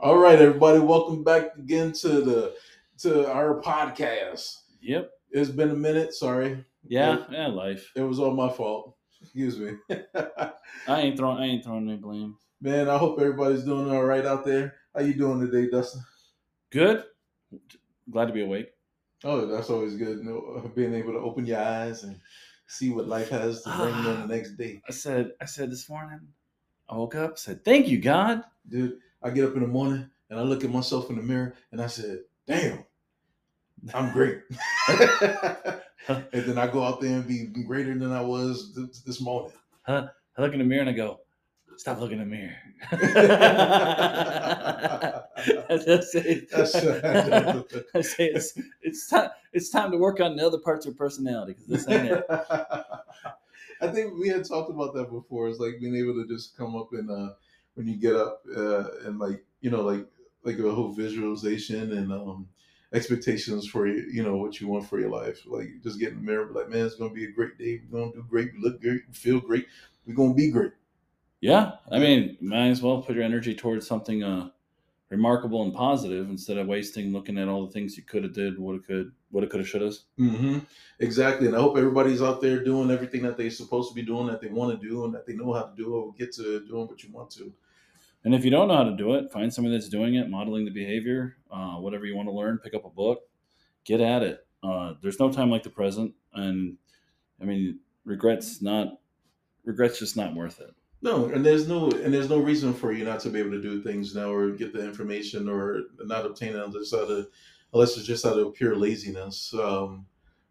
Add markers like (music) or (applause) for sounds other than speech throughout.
All right, everybody, welcome back again to the to our podcast. Yep. It's been a minute. Sorry, Yeah. Yeah. Life. it was all my fault. Excuse me, (laughs) I ain't throwing. I ain't throwing any blame. man. I hope everybody's doing all right out there. How you doing today, Dustin? Good. Glad to be awake. Oh, that's always good. You know, being able to open your eyes and see what life has to bring you on the next day, (sighs) I said. I said this morning. I woke up. Said, "Thank you, God." dude. I get up in the morning and I look at myself in the mirror and I said, "Damn, I'm (laughs) great." and then I go out there and be greater than I was th- this morning. Huh? I look in the mirror and I go, "Stop looking in the mirror." (laughs) (laughs) I just say, That's I say it's it's time it's time to work on the other parts of your personality because this ain't it. (laughs) I think we had talked about that before. It's like being able to just come up and uh, when you get up uh, and like you know like like a whole visualization and um, expectations for you, you know what you want for your life. Like just get in the mirror, like man, it's gonna be a great day. We're gonna do great. We look great. We feel great. We're gonna be great. Yeah, I mean, might as well put your energy towards something uh, remarkable and positive instead of wasting looking at all the things you could have did, what it could, what it could have should have. hmm Exactly, and I hope everybody's out there doing everything that they're supposed to be doing, that they want to do, and that they know how to do, or get to doing what you want to. And if you don't know how to do it, find somebody that's doing it, modeling the behavior, uh, whatever you want to learn. Pick up a book, get at it. Uh, there's no time like the present, and I mean, regrets not regrets just not worth it. No, and there's no and there's no reason for you not to be able to do things now or get the information or not obtain it unless out of unless it's just out of pure laziness, um,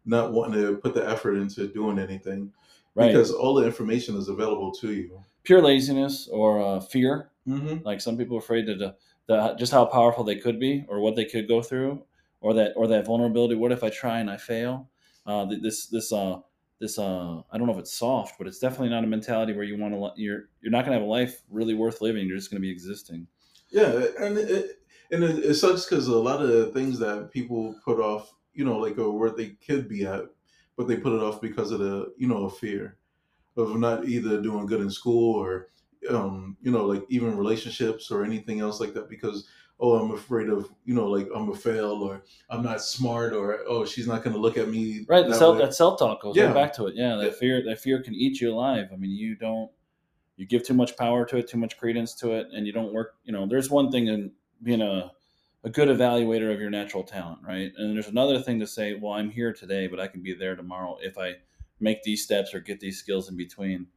not wanting to put the effort into doing anything Right? because all the information is available to you. Pure laziness or uh, fear. Mm-hmm. Like some people are afraid the, the just how powerful they could be, or what they could go through, or that or that vulnerability. What if I try and I fail? Uh, this this uh this uh I don't know if it's soft, but it's definitely not a mentality where you want to you're you're not gonna have a life really worth living. You're just gonna be existing. Yeah, and it, and it, it sucks because a lot of the things that people put off, you know, like or where they could be at, but they put it off because of the, you know, of fear of not either doing good in school or, um, you know, like even relationships or anything else like that because oh, I'm afraid of, you know, like I'm a fail or I'm not smart or oh, she's not going to look at me Right. That self way. that self talk goes Yeah. right back to it. Yeah. That Yeah. fear that fear can eat you alive. I mean, you don't you give too much power to it, too much credence to it, and you don't work. You know, there's one thing in being a a good evaluator of your natural talent, right? And there's another thing to say, well, I'm here today, but I can be there tomorrow if I make these steps or get these skills in between.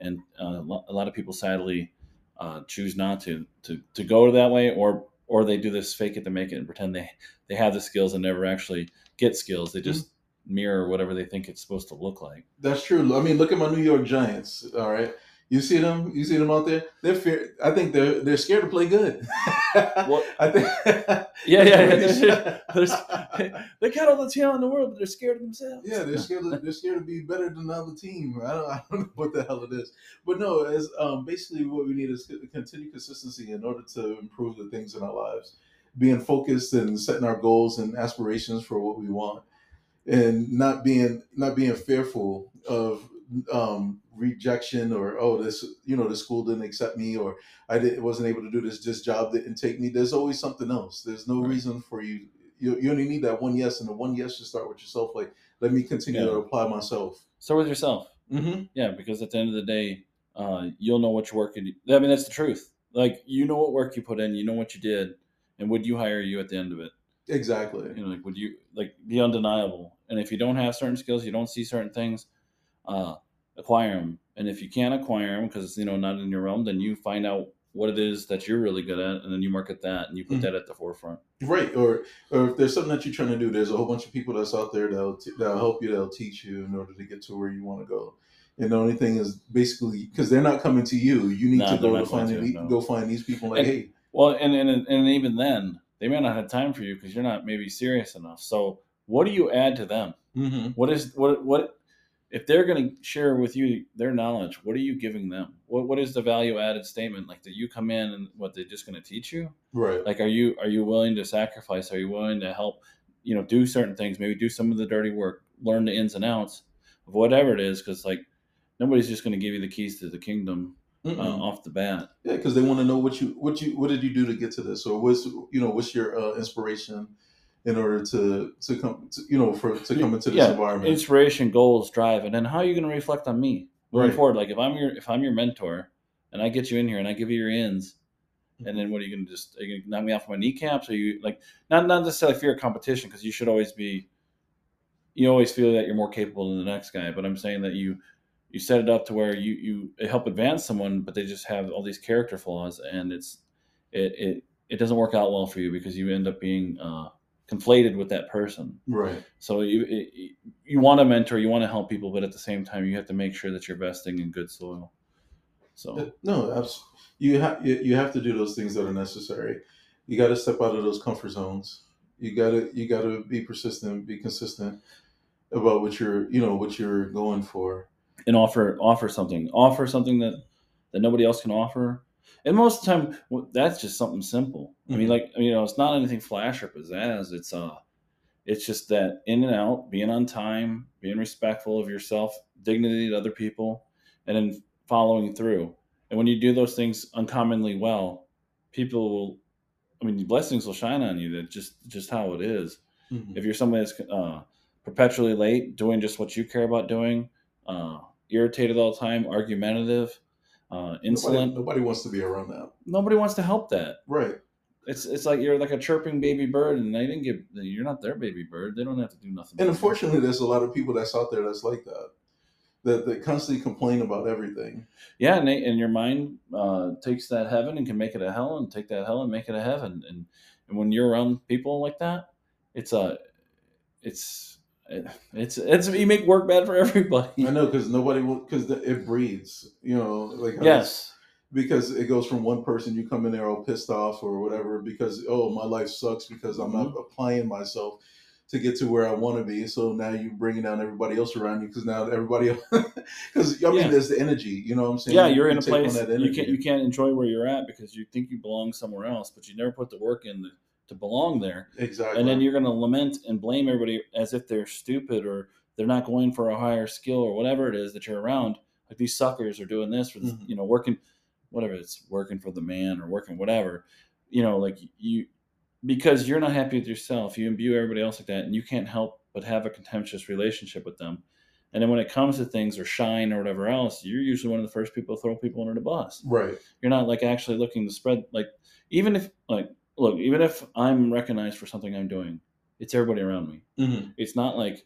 And uh, a lot of people sadly uh, choose not to to to go that way, or or they do this fake it to make it and pretend they they have the skills and never actually get skills. They just mirror whatever they think it's supposed to look like. That's true. I mean, look at my New York Giants. All right, you see them. You see them out there. They're fear. I think they're they're scared to play good. Well- (laughs) I think. (laughs) Yeah, yeah, yeah. (laughs) They got all the talent in the world, but they're scared of themselves. yeah, they're scared. To, they're scared to be better than the other team. I don't, I don't know what the hell it is, but no. As um, basically what we need is to continue consistency in order to improve the things in our lives, being focused and setting our goals and aspirations for what we want, and not being not being fearful of um, rejection or oh this you know the school didn't accept me or I didn't, wasn't able to do this this job didn't take me. There's always something else. There's no Right. reason for you. You you only need that one yes, and the one yes should start with yourself. Like let me continue Yeah. to apply myself. Start with yourself, Mm-hmm. yeah, because at the end of the day, uh, you'll know what you're working. I mean, that's the truth. Like you know what work you put in, you know what you did, and would you hire you at the end of it? Exactly. You know, like would you like be undeniable? And if you don't have certain skills, you don't see certain things, uh, acquire them. And if you can't acquire them because it's you know not in your realm, then you find out what it is that you're really good at, and then you market that and you put Mhm. that at the forefront. Right. Or or if there's something that you're trying to do, there's a whole bunch of people that's out there that'll t- that'll help you, that'll teach you in order to get to where you want to go. And the only thing is basically because they're not coming to you, you need Nah, to go to find to, the- no. go find these people. Like, And- hey, Well, and and and even then, they may not have time for you because you're not maybe serious enough. So, what do you add to them? mm-hmm. What is what what if they're going to share with you their knowledge? What are you giving them? What what is the value added statement? Like, that you come in and what they're just going to teach you? right, Like, are you are you willing to sacrifice? Are you willing to help? You know, do certain things. Maybe do some of the dirty work. Learn the ins and outs of whatever it is. Because like nobody's just going to give you the keys to the kingdom uh, off the bat. Yeah, because they want to know what you what you what did you do to get to this, or what's you know what's your uh, inspiration in order to to come to, you know for to come into this Yeah, environment. Inspiration, goals, drive, and then how are you going to reflect on me moving Right. forward? Like if I'm your if I'm your mentor and I get you in here and I give you your ins, Mm-hmm. and then what are you going to just are you going to knock me off my kneecaps? are you like not not necessarily fear of competition because you should always be. You always feel that you're more capable than the next guy, but I'm saying that you you set it up to where you you help advance someone, but they just have all these character flaws, and it's it it it doesn't work out well for you because you end up being uh, conflated with that person. Right. So you you want to mentor, you want to help people, but at the same time, you have to make sure that you're vesting in good soil. So Uh, No, abs- you have you, you have to do those things that are necessary. You got to step out of those comfort zones. You got to you got to be persistent, be consistent about what you're you know what you're going for. and offer offer something, offer something that that nobody else can offer. And most of the time, w- that's just something simple. I mean, Mhm. like you know, it's not anything flash or pizzazz. It's uh, it's just that in and out, being on time, being respectful of yourself, dignity to other people, and then following through. And when you do those things uncommonly well, people will. I mean, blessings will shine on you. That just just how it is. Mhm. If you're somebody that's uh, perpetually late, doing just what you care about doing, uh, irritated all the time, argumentative, uh, insolent, Nobody, nobody wants to be around that. nobody wants to help that. Right. It's it's like you're like a chirping baby bird, and they didn't give you're not their baby bird. They don't have to do nothing. And unfortunately, there's a lot of people that's out there that's like that. That, that constantly complain about everything. yeah, and, they, and your mind uh, takes that heaven and can make it a hell, and take that hell and make it a heaven. And and when you're around people like that, it's a it's it's it's you make work bad for everybody. I know because nobody will because it breeds. You know, like Yes. because it goes from one person you come in there all pissed off or whatever because oh my life sucks because i'm not mm-hmm. applying myself to get to where i want to be so now you're bringing down everybody else around you because now everybody because (laughs) i mean Yeah. there's the energy you know what i'm saying yeah, You- you're you in a place you can't you can't enjoy where you're at because you think you belong somewhere else, but you never put the work in to, to belong there, exactly and then you're going to lament and blame everybody as if they're stupid or they're not going for a higher skill or whatever it is that you're around. Like these suckers are doing this for this, Mhm. you know, working, whatever it's working for the man or working whatever, you know, like you because you're not happy with yourself, you imbue everybody else like that, and you can't help but have a contemptuous relationship with them. And then when it comes to things or shine or whatever else, you're usually one of the first people to throw people under the bus. right You're not like actually looking to spread like even if like look, even if I'm recognized for something I'm doing, it's everybody around me. Mhm. It's not like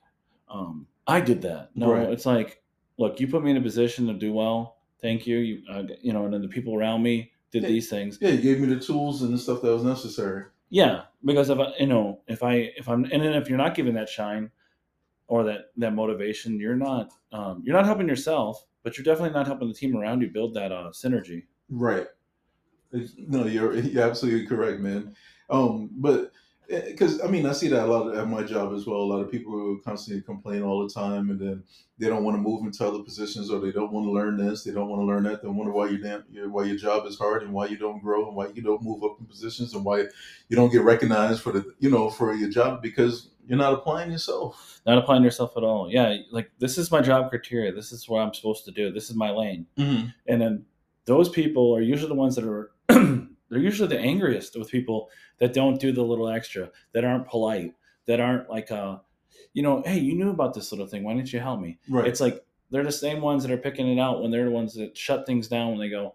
um, I did that. No, Right. it's like look, you put me in a position to do well. Thank you. You uh, you know, and then the people around me did Yeah. these things. yeah you gave me the tools and the stuff that was necessary Yeah, because if I, you know, if I, if I'm, and then if you're not giving that shine or that that motivation, you're not, um, you're not helping yourself, but you're definitely not helping the team around you build that uh, synergy. Right. No, you're you're absolutely correct, man. Um, but because I mean, I see that a lot at my job as well. A lot of people who constantly complain all the time, and then they don't want to move into other positions, or they don't want to learn this, they don't want to learn that. They wonder why your damn, your, why your job is hard, and why you don't grow, and why you don't move up in positions, and why you don't get recognized for the you know for your job because you're not applying yourself. Not applying yourself at all. Yeah, like this is my job criteria. This is what I'm supposed to do. This is my lane. Mm-hmm. And then those people are usually the ones that are, (clears throat) they're usually the angriest with people that don't do the little extra, that aren't polite, that aren't like, uh, you know, hey, you knew about this little thing. Why didn't you help me? Right. It's like they're the same ones that are picking it out when they're the ones that shut things down when they go,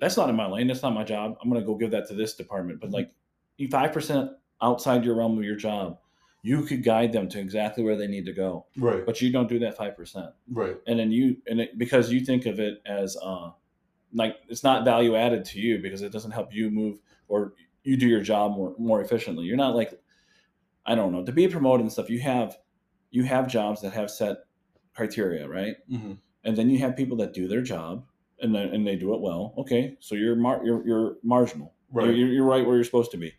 that's not in my lane. That's not my job. I'm going to go give that to this department. But like you 5% outside your realm of your job, you could guide them to exactly where they need to go. right. But you don't do that 5%. Right. And then you, and it, because you think of it as, uh, like it's not value added to you because it doesn't help you move or you do your job more, more efficiently. You're not like, I don't know, to be promoted and stuff. You have, you have jobs that have set criteria, right? hmm and then you have people that do their job and then, and they do it well. Okay, so you're mar- you're, you're marginal. Right. You're, you're, you're right where you're supposed to be.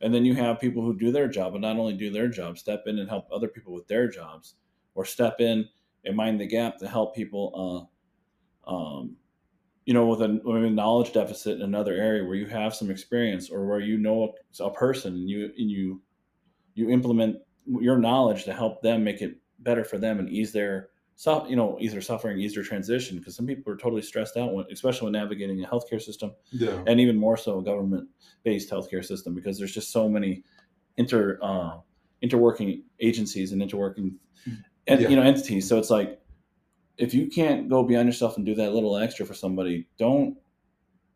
And then you have people who do their job, and not only do their job, step in and help other people with their jobs, or step in and mind the gap to help people. Uh, um, you know, with a, with a knowledge deficit in another area where you have some experience, or where you know a, a person, and you and you you implement your knowledge to help them make it better for them and ease their so, you know, either suffering easier transition because some people are totally stressed out, when, especially when navigating a healthcare system, Yeah. and even more so a government-based healthcare system because there's just so many inter uh, interworking agencies and interworking, and Yeah. you know, entities. So it's like if you can't go beyond yourself and do that little extra for somebody, don't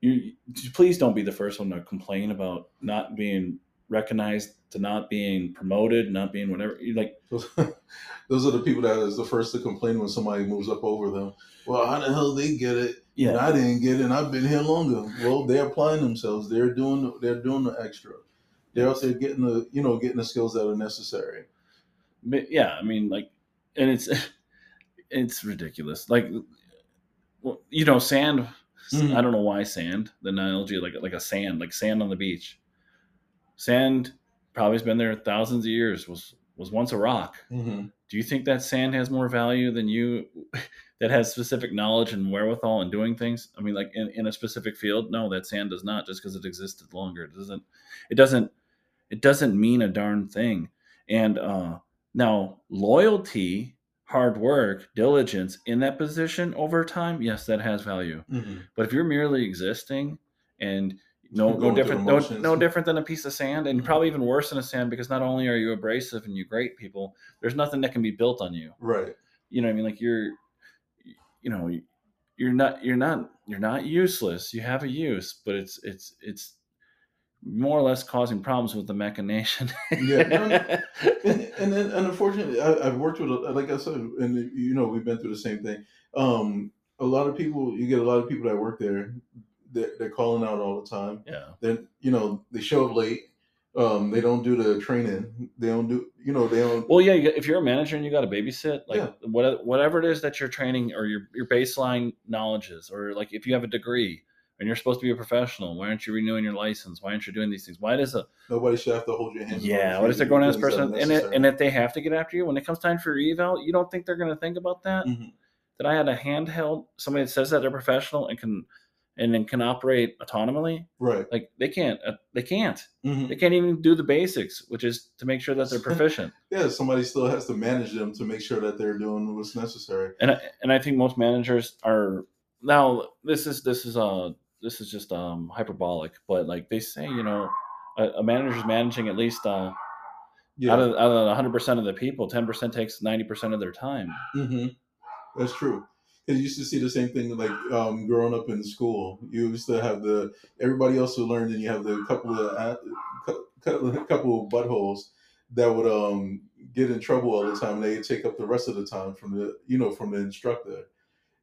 you? Please don't be the first one to complain about not being recognized, to not being promoted, not being whatever. You like Those, (laughs) are the people that is the first to complain when somebody moves up over them. Well, how the hell they get it? And yeah, I didn't get it. and I've been here longer. Well, they're applying themselves. They're doing. They're doing the extra. They're also getting the you know getting the skills that are necessary. but yeah. I mean, like, and it's (laughs) it's ridiculous. Like, well, you know, sand. Mhm. I don't know why sand. The analogy, like like a sand, like sand on the beach. Sand probably has been there thousands of years. Was was once a rock. Mm-hmm. Do you think that sand has more value than you (laughs) that has specific knowledge and wherewithal in doing things? I mean, like in, in a specific field? No, that sand does not just because it existed longer. It doesn't it doesn't it doesn't mean a darn thing. And uh now loyalty, hard work, diligence in that position over time, yes, that has value. Mm-hmm. But if you're merely existing and no, no different, no, no different than a piece of sand, and probably even worse than a sand because not only are you abrasive and you grate people, there's nothing that can be built on you. Right. You know, what I mean, like you're, you know, you're not, you're not, you're not useless. You have a use, but it's, it's, it's more or less causing problems with the machination. Yeah, no, no. (laughs) and and then and unfortunately, I, I've worked with a- like I said, and you know we've been through the same thing. Um, a lot of people, you get a lot of people that work there. They're, they're calling out all the time. yeah. Then you know they show up late. Um, they don't do the training. They don't do. You know they don't. Well, yeah. You, if you're a manager and you got to babysit, like Yeah. what, whatever it is that you're training or your your baseline knowledge is, or like if you have a degree and you're supposed to be a professional, why aren't you renewing your license? Why aren't you doing these things? Why does a Nobody should have to hold your hand. yeah? What if they're going to this person and it, and if they have to get after you when it comes time for your eval, you don't think they're going to think about that? Mhm. That I had a handheld somebody that says that they're professional and can and then can operate autonomously. right. Like they can't. Uh, they can't. Mhm. They can't even do the basics, which is to make sure that they're (laughs) proficient. Yeah, somebody still has to manage them to make sure that they're doing what's necessary. and I, and I think most managers are now this is this is uh this is just um hyperbolic but like they say you know a, a manager's managing at least uh Yeah, out of out of 100% of the people 10% takes 90% of their time hmm That's true. Because you used to see the same thing like um, growing up in school. You used to have the everybody else who learned, and you have the couple of cou- (laughs) couple of buttholes that would um, get in trouble all the time. And they take up the rest of the time from the you know from the instructor.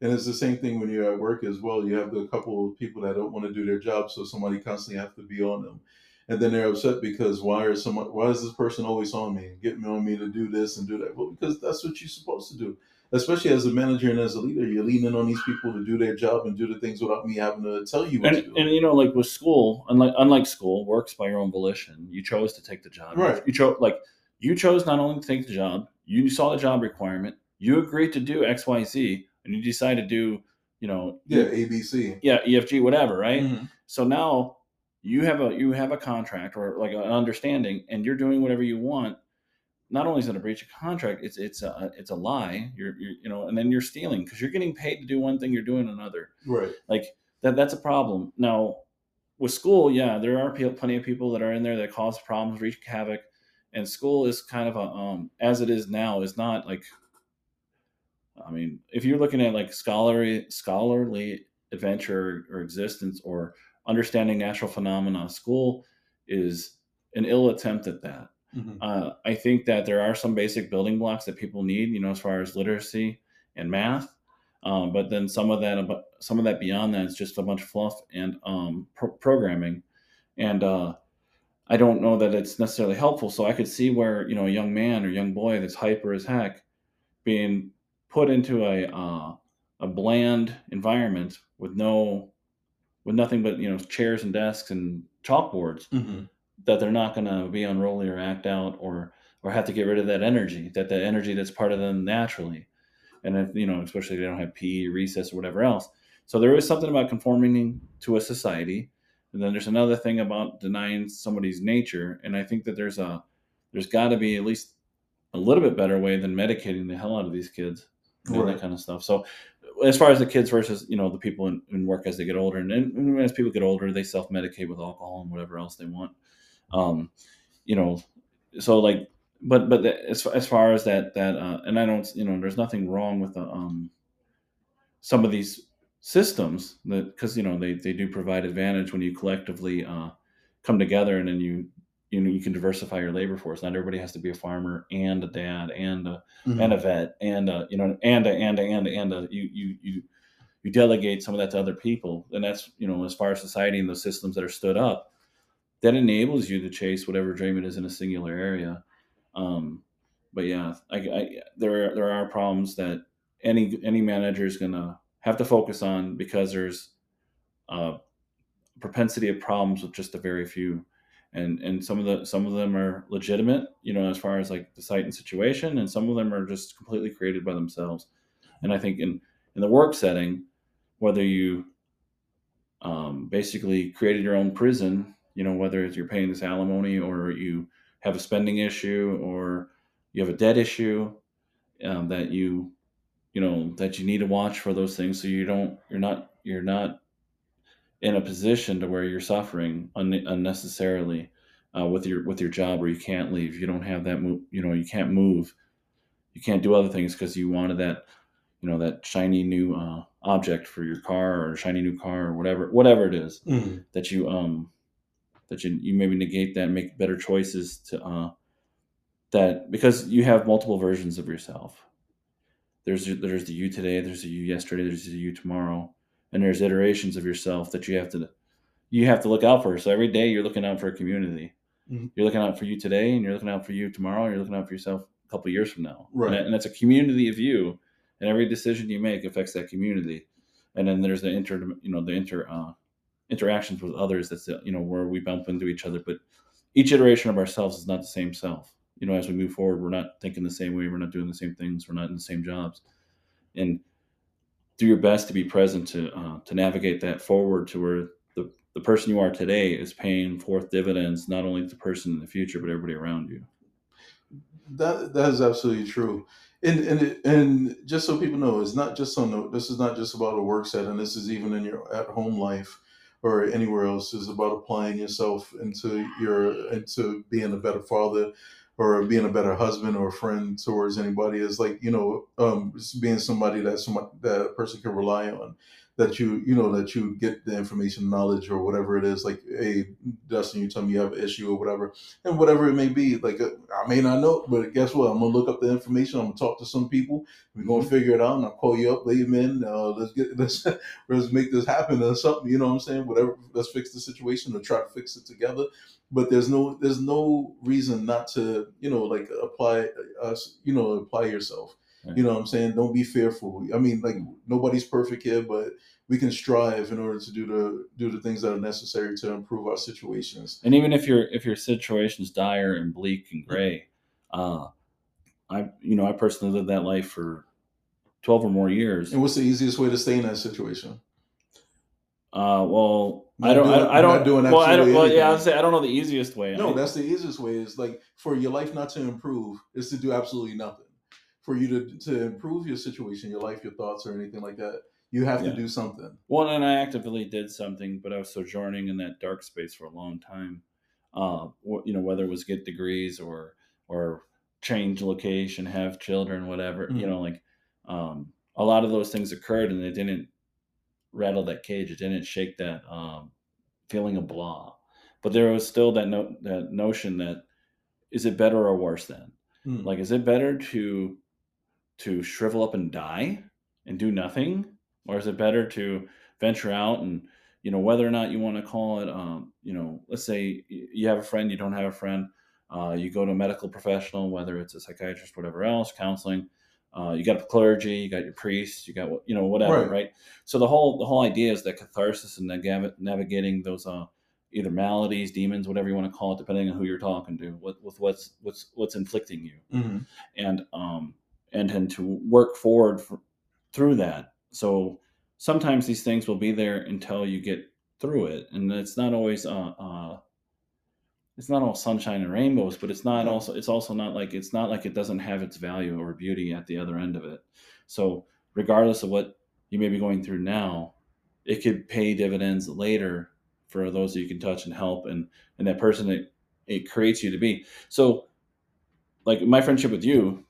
And it's the same thing when you're at work as well. You have the couple of people that don't want to do their job, so somebody constantly have to be on them. And then they're upset because why are someone why is this person always on me, getting on me to do this and do that? Well, because that's what you're supposed to do especially as a manager and as a leader, you're leaning on these people to do their job and do the things without me having to tell you what and, to do. and you know like with school unlike unlike school works by your own volition you chose to take the job Right. you chose like you chose not only to take the job you saw the job requirement you agreed to do xyz and you decide to do you know yeah, ABC. yeah efg whatever right Mhm. So now you have a you have a contract or like an understanding, and you're doing whatever you want. Not only is it a breach of contract, it's it's a it's a lie. You're, you're you know, and then you're stealing because you're getting paid to do one thing, you're doing another. Right. Like that that's a problem. Now with school, yeah, there are plenty of people that are in there that cause problems, wreak havoc, and school is kind of a um as it is now is not like. I mean, if you're looking at like scholarly scholarly adventure or existence or understanding natural phenomena. School is an ill attempt at that. Mhm. Uh, I think that there are some basic building blocks that people need, you know, as far as literacy and math. Um, but then some of that, some of that beyond that is just a bunch of fluff and um, pro- programming. And uh, I don't know that it's necessarily helpful. So I could see where you know a young man or young boy that's hyper as heck being put into a uh, a bland environment with no with nothing but you know chairs and desks and chalkboards Mhm. that they're not going to be unruly or act out or or have to get rid of that energy that the energy that's part of them naturally. And if you know especially if they don't have PE recess or whatever else. So there is something about conforming to a society. And then there's another thing about denying somebody's nature. And I think that there's a there's got to be at least a little bit better way than medicating the hell out of these kids Right. that kind of stuff. So as far as the kids versus you know the people in, in work as they get older, and, and as people get older, they self medicate with alcohol and whatever else they want. Um, you know, so like, but but the, as as far as that that uh, and I don't you know there's nothing wrong with the um some of these systems that because you know they they do provide advantage when you collectively uh, come together and then you you know you can diversify your labor force. Not everybody has to be a farmer and a dad and a Mhm. and a vet and a, you know and a and a and a and a you you you you delegate some of that to other people and that's you know as far as society and the systems that are stood up that enables you to chase whatever dream it is in a singular area um but yeah I, I there are, there are problems that any any manager is gonna have to focus on because there's a propensity of problems with just a very few and and some of the some of them are legitimate you know as far as like the site and situation and some of them are just completely created by themselves. And i think in in the work setting whether you um, basically created your own prison you know whether it's you're paying this alimony or you have a spending issue or you have a debt issue um, that you you know that you need to watch for those things so you don't you're not you're not in a position to where you're suffering un- unnecessarily uh, with your with your job or you can't leave. You don't have that move you know you can't move. You can't do other things because you wanted that you know that shiny new uh, object for your car or shiny new car or whatever whatever it is Mhm. that you um that you you maybe negate that and make better choices to uh that because you have multiple versions of yourself. There's there's the you today there's the you yesterday there's the you tomorrow and there's iterations of yourself that you have to you have to look out for. So every day you're looking out for a community. Mhm. you're looking out for you today and you're looking out for you tomorrow and you're looking out for yourself a couple of years from now. Right. and, and it's a community of you. And every decision you make affects that community. And then there's the inter you know the inter uh, interactions with others that's uh, you know where we bump into each other. But each iteration of ourselves is not the same self. You know as we move forward we're not thinking the same way. We're not doing the same things. We're not in the same jobs. And do your best to be present to uh, to navigate that forward to where the, the person you are today is paying forth dividends not only to the person in the future but everybody around you That that is absolutely true. And and and just so people know, it's not just on the. This is not just about a work set, and This is even in your at home life or anywhere else. It's about applying yourself into your into being a better father or being a better husband or friend towards anybody. Is like you know, um, being somebody that somebody that a person can rely on. That you you know that you get the information, knowledge, or whatever it is. Like, hey, Dustin, you tell me you have an issue or whatever and whatever it may be. Like uh, I may not know, but guess what? I'm gonna look up the information. I'm gonna talk to some people. We're gonna figure it out, and I'll call you up, leave in. Uh, let's get (laughs) let's let's make this happen or something. You know what I'm saying? Whatever. Let's fix the situation or try to fix it together. But there's no there's no reason not to you know like apply us you know apply yourself. You know what I'm saying? Don't be fearful. I mean, like nobody's perfect here, but we can strive in order to do the do the things that are necessary to improve our situations. and even if your if your situation's dire and bleak and gray uh i you know i personally lived that life for 12 or more years And what's the easiest way to stay in that situation? uh well Not i don't doing- I, I don't doing well i don't well yeah i'd say i don't know the easiest way No, I- that's the easiest way. Is like for your life not to improve is to do absolutely nothing. For you to to improve your situation, your life, your thoughts, or anything like that, you have Yeah. to do something. Well, and I actively did something, but I was sojourning in that dark space for a long time. Uh, you know, whether it was get degrees or or change location, have children, whatever. You Mhm. know, like um, a lot of those things occurred, and it didn't rattle that cage. It didn't shake that um, feeling of blah. But there was still that no- that notion that is it better or worse than? Hmm. Like, is it better to to shrivel up and die and do nothing, or is it better to venture out and you know whether or not you want to call it, um, you know, let's say you have a friend, you don't have a friend, uh, you go to a medical professional, whether it's a psychiatrist, whatever else, counseling. Uh, you got the clergy, you got your priests, you got what you know, whatever, Right. right. So the whole the whole idea is that catharsis and navig- navigating those uh, either maladies, demons, whatever you want to call it, depending on who you're talking to, with, with what's what's what's inflicting you Mhm. and um and and to work forward for, through that. So sometimes these things will be there until you get through it and it's not always uh uh it's not all sunshine and rainbows but it's not also it's also not like it's not like it doesn't have its value or beauty at the other end of it. So regardless of what you may be going through now, it could pay dividends later for those that you can touch and help and and that person that it creates you to be. So like my friendship with you,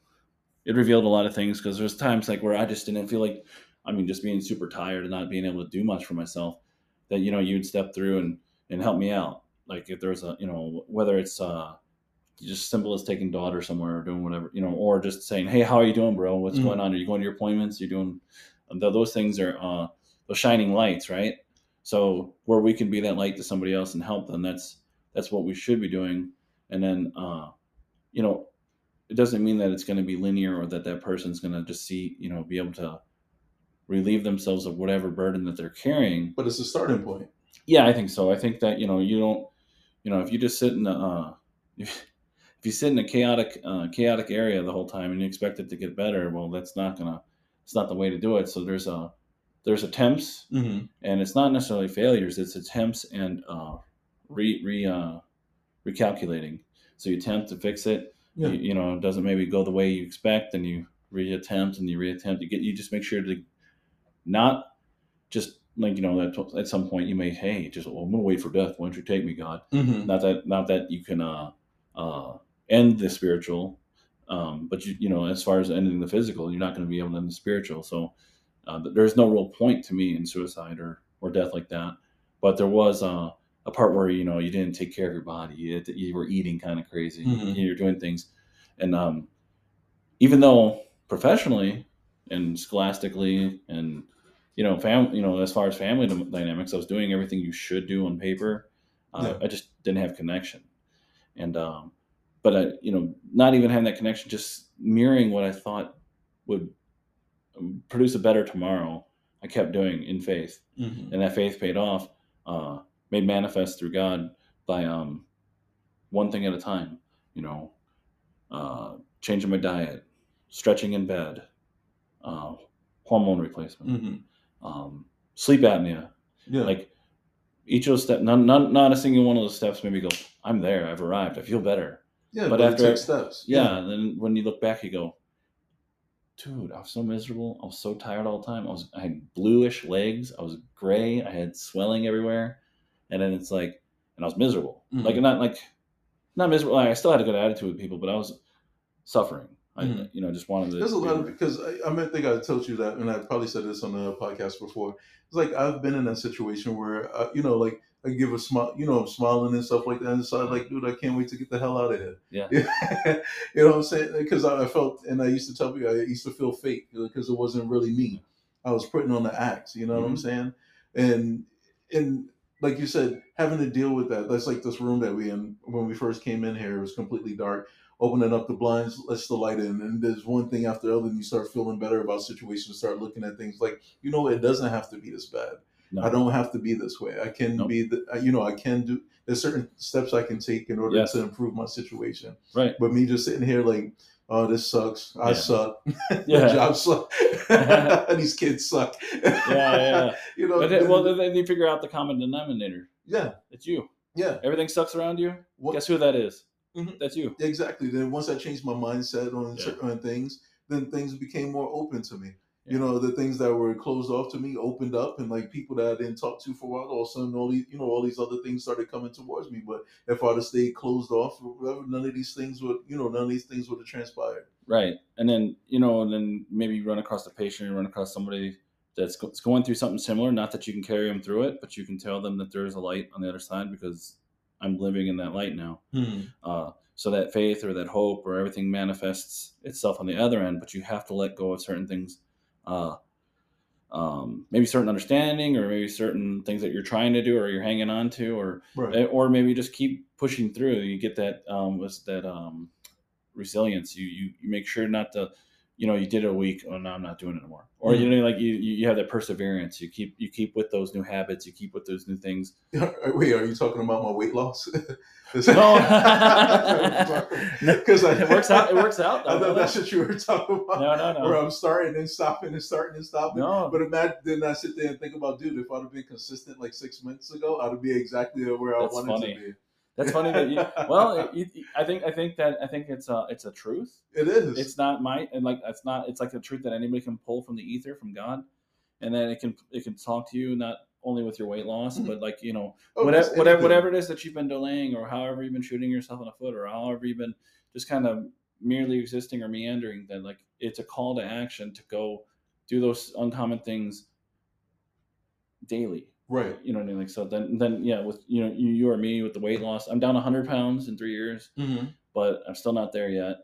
it revealed a lot of things because there's times like where I just didn't feel like I mean just being super tired and not being able to do much for myself that you know you'd step through and and help me out. Like if there's a you know whether it's uh just simple as taking daughter somewhere or doing whatever you know or just saying hey how are you doing bro? What's Mhm. going on? Are you going to your appointments? You're doing th- those things are uh those shining lights right? So where we can be that light to somebody else and help them that's that's what we should be doing. And then uh you know it doesn't mean that it's going to be linear or that that person's going to just see you know be able to relieve themselves of whatever burden that they're carrying But it's a starting point. yeah, I think so. I think that you know you don't, you know, if you just sit in a, uh, if, (laughs) if you sit in a chaotic, uh, chaotic area the whole time and you expect it to get better, well, that's not gonna, it's not the way to do it. So there's a, there's attempts, Mm-hmm. and it's not necessarily failures. It's attempts and uh, re re uh, recalculating. So you attempt to fix it. Yeah. You, you know, it doesn't maybe go the way you expect, and you reattempt and you reattempt. You get, you just make sure to not just like you know that at some point you may hey just well, I'm gonna wait for death. Why don't you take me, God? Mm-hmm. Not that not that you can uh, uh, end the spiritual, um, but you you know as far as ending the physical, you're not going to be able to end the spiritual. So uh, there's no real point to me in suicide or or death like that. But there was uh, a part where you know you didn't take care of your body. You, to- you were eating kind of crazy. Mhm. You're doing things, and um, even though professionally and scholastically and you know fam you know as far as family dy- dynamics i was doing everything you should do on paper uh, Yeah. i just didn't have connection and um but i you know not even having that connection just mirroring what i thought would um, produce a better tomorrow i kept doing in faith Mm-hmm. and that faith paid off uh made manifest through god by um one thing at a time you know uh changing my diet stretching in bed uh hormone replacement Mm-hmm. um, sleep apnea. Yeah. Like each of those steps, not, not, not a single one of those steps made me go, I'm there, I've arrived, I feel better. yeah. but But, after- it steps. Yeah. And then when you look back, you go, dude, I was so miserable. I was so tired all the time. I was, I had bluish legs. I was gray. I had swelling everywhere. And then it's like, and I was miserable. Mhm. Like, not like, not miserable. Like, I still had a good attitude with people, but I was suffering. I, Mhm. you know, just wanted to. There's a lot of because I, I mean, think I told you that, and I probably said this on the podcast before. It's like I've been in that situation where uh, you know, like I give a smile, you know, I'm smiling and stuff like that, and so I'm like, dude, I can't wait to get the hell out of here. Yeah. (laughs) you know what I'm saying? Because I, I felt, and I used to tell people, I used to feel fake because it wasn't really me. I was putting on the acts. You know what I'm saying? And and like you said, having to deal with that. That's like this room that we in when we first came in here. It was completely dark opening up the blinds, lets the light in, and there's one thing after the other, and you start feeling better about situations, start looking at things like, you know, it doesn't have to be this bad. No. I don't have to be this way. I can Nope. be, the, you know, I can do. There's certain steps I can take in order Yes. to improve my situation. Right. But me just sitting here like, oh, this sucks. I Yeah. suck. (laughs) Yeah. job sucks. (laughs) These kids suck. Yeah, yeah. (laughs) you know. But then, well, then you figure out the common denominator. yeah, It's you. yeah. Everything sucks around you. What- Guess who that is? Mhm. That's you. Exactly. Then once I changed my mindset on Yeah. certain things, then things became more open to me. Yeah. You know, the things that were closed off to me opened up, and like people that I didn't talk to for a while, all of a sudden, all these, you know, all these other things started coming towards me. But if I'd have stayed closed off, whatever, none of these things would, you know, none of these things would have transpired. Right. And then, you know, and then maybe you run across a patient, you run across somebody that's go- going through something similar. Not that you can carry them through it, but you can tell them that there is a light on the other side because I'm living in that light now. Uh, so that faith or that hope or everything manifests itself on the other end, but you have to let go of certain things. Uh, um, maybe certain understanding or maybe certain things that you're trying to do or you're hanging on to or Right. Eh, or maybe just keep pushing through. You get that um, what's that um, resilience. You, you you make sure not to, you know, you did it a week. Oh no, I'm not doing it anymore. Or you mm-hmm. know, like you you have that perseverance. You keep you keep with those new habits. You keep with those new things. (laughs) Wait, are you talking about my weight loss? (laughs) No. (laughs) because it works out. It works out. I Though, thought that's what you were talking about. no, no, no. Where I'm starting and stopping and starting and stopping. no. But imagine then I sit there and think about, dude, if I'd have been consistent like six months ago, I'd be exactly where I That's wanted funny. to be. That's funny that you. (laughs) Well, it, it, I think I think that I think it's a it's a truth. It is. It's not my and like it's not. It's like a truth that anybody can pull from the ether from God, and then it can it can talk to you not only with your weight loss, but like you know Oh, whatever whatever whatever it is that you've been delaying, or however you've been shooting yourself in the foot, or however you've been just kind of merely existing or meandering. Then like it's a call to action to go do those uncommon things daily Right. you know what I mean? Like so then then yeah, with you know you, you or me with the weight loss, I'm down 100 pounds in three years, Mm-hmm. but I'm still not there yet.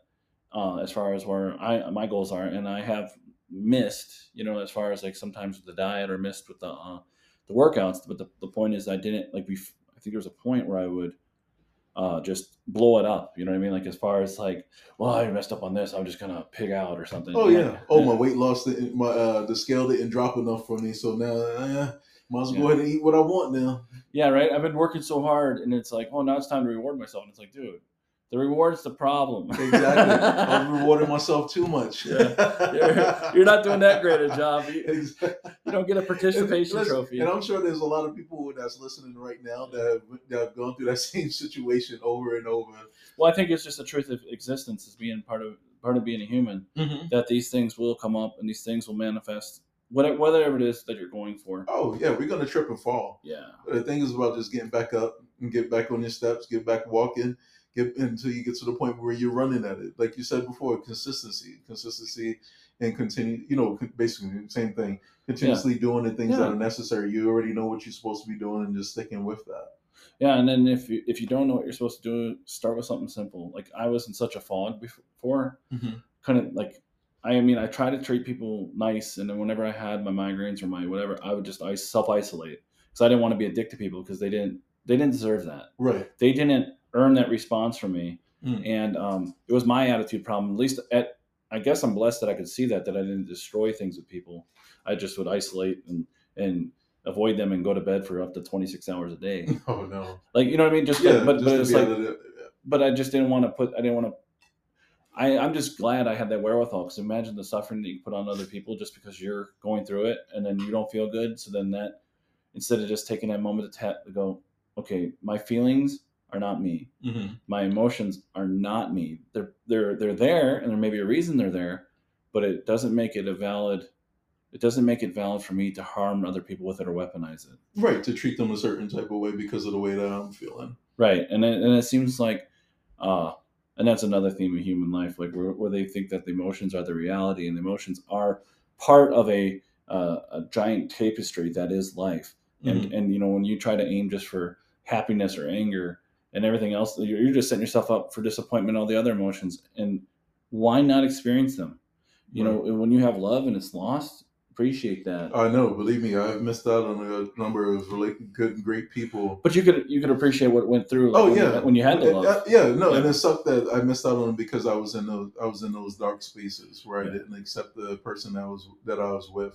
Uh, as far as where I my goals are, and I have missed, you know, as far as like sometimes with the diet or missed with the uh, the workouts. But the, the point is, I didn't like. We I think there was a point where I would uh, just blow it up. You know what I mean? Like as far as like, well, I messed up on this. I'm just gonna pig out or something. Oh Like, yeah. Oh, my weight loss. My uh, the scale didn't drop enough for me, so now uh, as well go ahead and eat what I want now. Yeah, right. I've been working so hard, and it's like, oh, now it's time to reward myself. And it's like, dude, the reward's the problem. Exactly. (laughs) I'm rewarding myself too much. Yeah. you're, you're not doing that great a job. You, Exactly. you don't get a (laughs) participation Listen, trophy. And I'm sure there's a lot of people that's listening right now that have, that have gone through that (laughs) same situation over and over. Well, I think it's just the truth of existence as being part of part of being a human. Mm-hmm. That these things will come up and these things will manifest, whatever, whatever it is that you're going for. Oh yeah, we're gonna trip and fall. Yeah, But the thing is about just getting back up and get back on your steps, get back walking, get until you get to the point where you're running at it. Like you said before, consistency, consistency, and continue. You know, basically the same thing. Continuously doing the things Yeah. that are necessary. You already know what you're supposed to be doing, and just sticking with that. yeah. And then if you if you don't know what you're supposed to do, start with something simple. Like I was in such a fog before, mm-hmm. couldn't like I mean I try to treat people nice and then whenever I had my migraines or my whatever I would just I self isolate because I didn't want to be a dick to people because they didn't they didn't deserve that Right. they didn't earn that response from me Mm. and um, it was my attitude problem at least at I guess I'm blessed that I could see that that I didn't destroy things with people I just would isolate and and avoid them and go to bed for up to 26 hours a day (laughs) Oh no. like you know what I mean just Yeah, but just but it's like to- but I just didn't want to put. I didn't want to. I I'm just glad I had that wherewithal because imagine the suffering that you put on other people just because you're going through it and then you don't feel good. So then that instead of just taking that moment to tap to go, okay, my feelings are not me. Mhm. My emotions are not me. They're they're they're there, and there may be a reason they're there, but it doesn't make it a valid. It doesn't make it valid for me to harm other people with it or weaponize it. Right to treat them a certain type of way because of the way that I'm feeling. Right, and it, and it seems like, uh, and that's another theme of human life, like where, where they think that the emotions are the reality, and the emotions are part of a uh, a giant tapestry that is life. And Mhm. and you know when you try to aim just for happiness or anger and everything else, you're, you're just setting yourself up for disappointment, all the other emotions, and why not experience them? You know, when you have love and it's lost, appreciate that. I know. Believe me, I've missed out on a number of really good, and great people. But you could you could appreciate what went through. like, Oh when you- yeah, when you had the love. uh, yeah, no, and it sucked that I missed out on it because I was in those I was in those dark spaces where I didn't accept the person that was that I was with,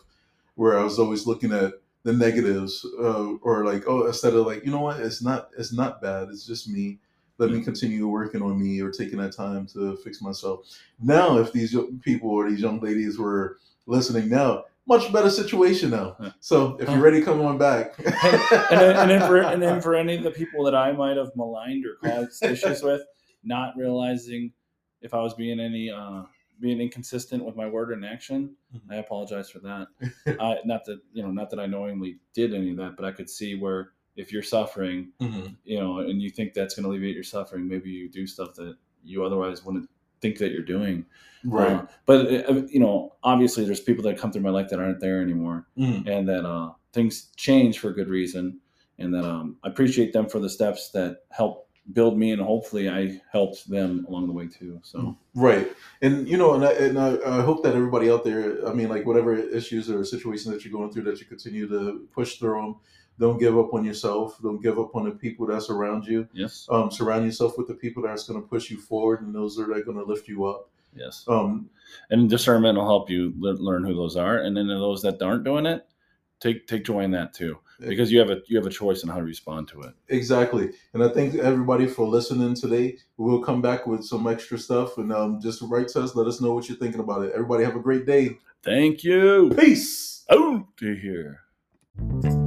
where I was always looking at the negatives, uh, or like oh, instead of like you know what, it's not it's not bad, it's just me. Let me Mhm. continue working on me or taking that time to fix myself. Now, if these people or these young ladies were listening now, much better situation now. Yeah. So if you're ready, come on back. (laughs) and then, and then for and then (laughs) for any of the people that I might have maligned or caused (laughs) issues with, not realizing if I was being any uh, being inconsistent with my word and action, Mhm. I apologize for that. uh, not that you know, not that I knowingly did any of that, but I could see where if you're suffering, Mhm. you know, and you think that's going to alleviate your suffering, maybe you do stuff that you otherwise wouldn't think that you're doing. Right. Uh, but uh, you know, obviously, there's people that come through my life that aren't there anymore Mhm. and that uh, things change for a good reason, and that um, I appreciate them for the steps that help build me, and hopefully I helped them along the way too. So Right, and you know, and I, and I, I hope that everybody out there, I mean, like whatever issues or situations that you're going through, that you continue to push through them. Don't give up on yourself. Don't give up on the people that's around you. yes, Um, surround yourself with the people that's going to push you forward, and those that are going to lift you up. yes, Um, and discernment will help you le- learn who those are, and then those that aren't doing it, take take joy in that too, because you have a you have a choice in how to respond to it. exactly, and I thank everybody for listening today. We'll come back with some extra stuff, and um, just write to us. Let us know what you're thinking about it. Everybody have a great day. Thank you. Peace. Out to here.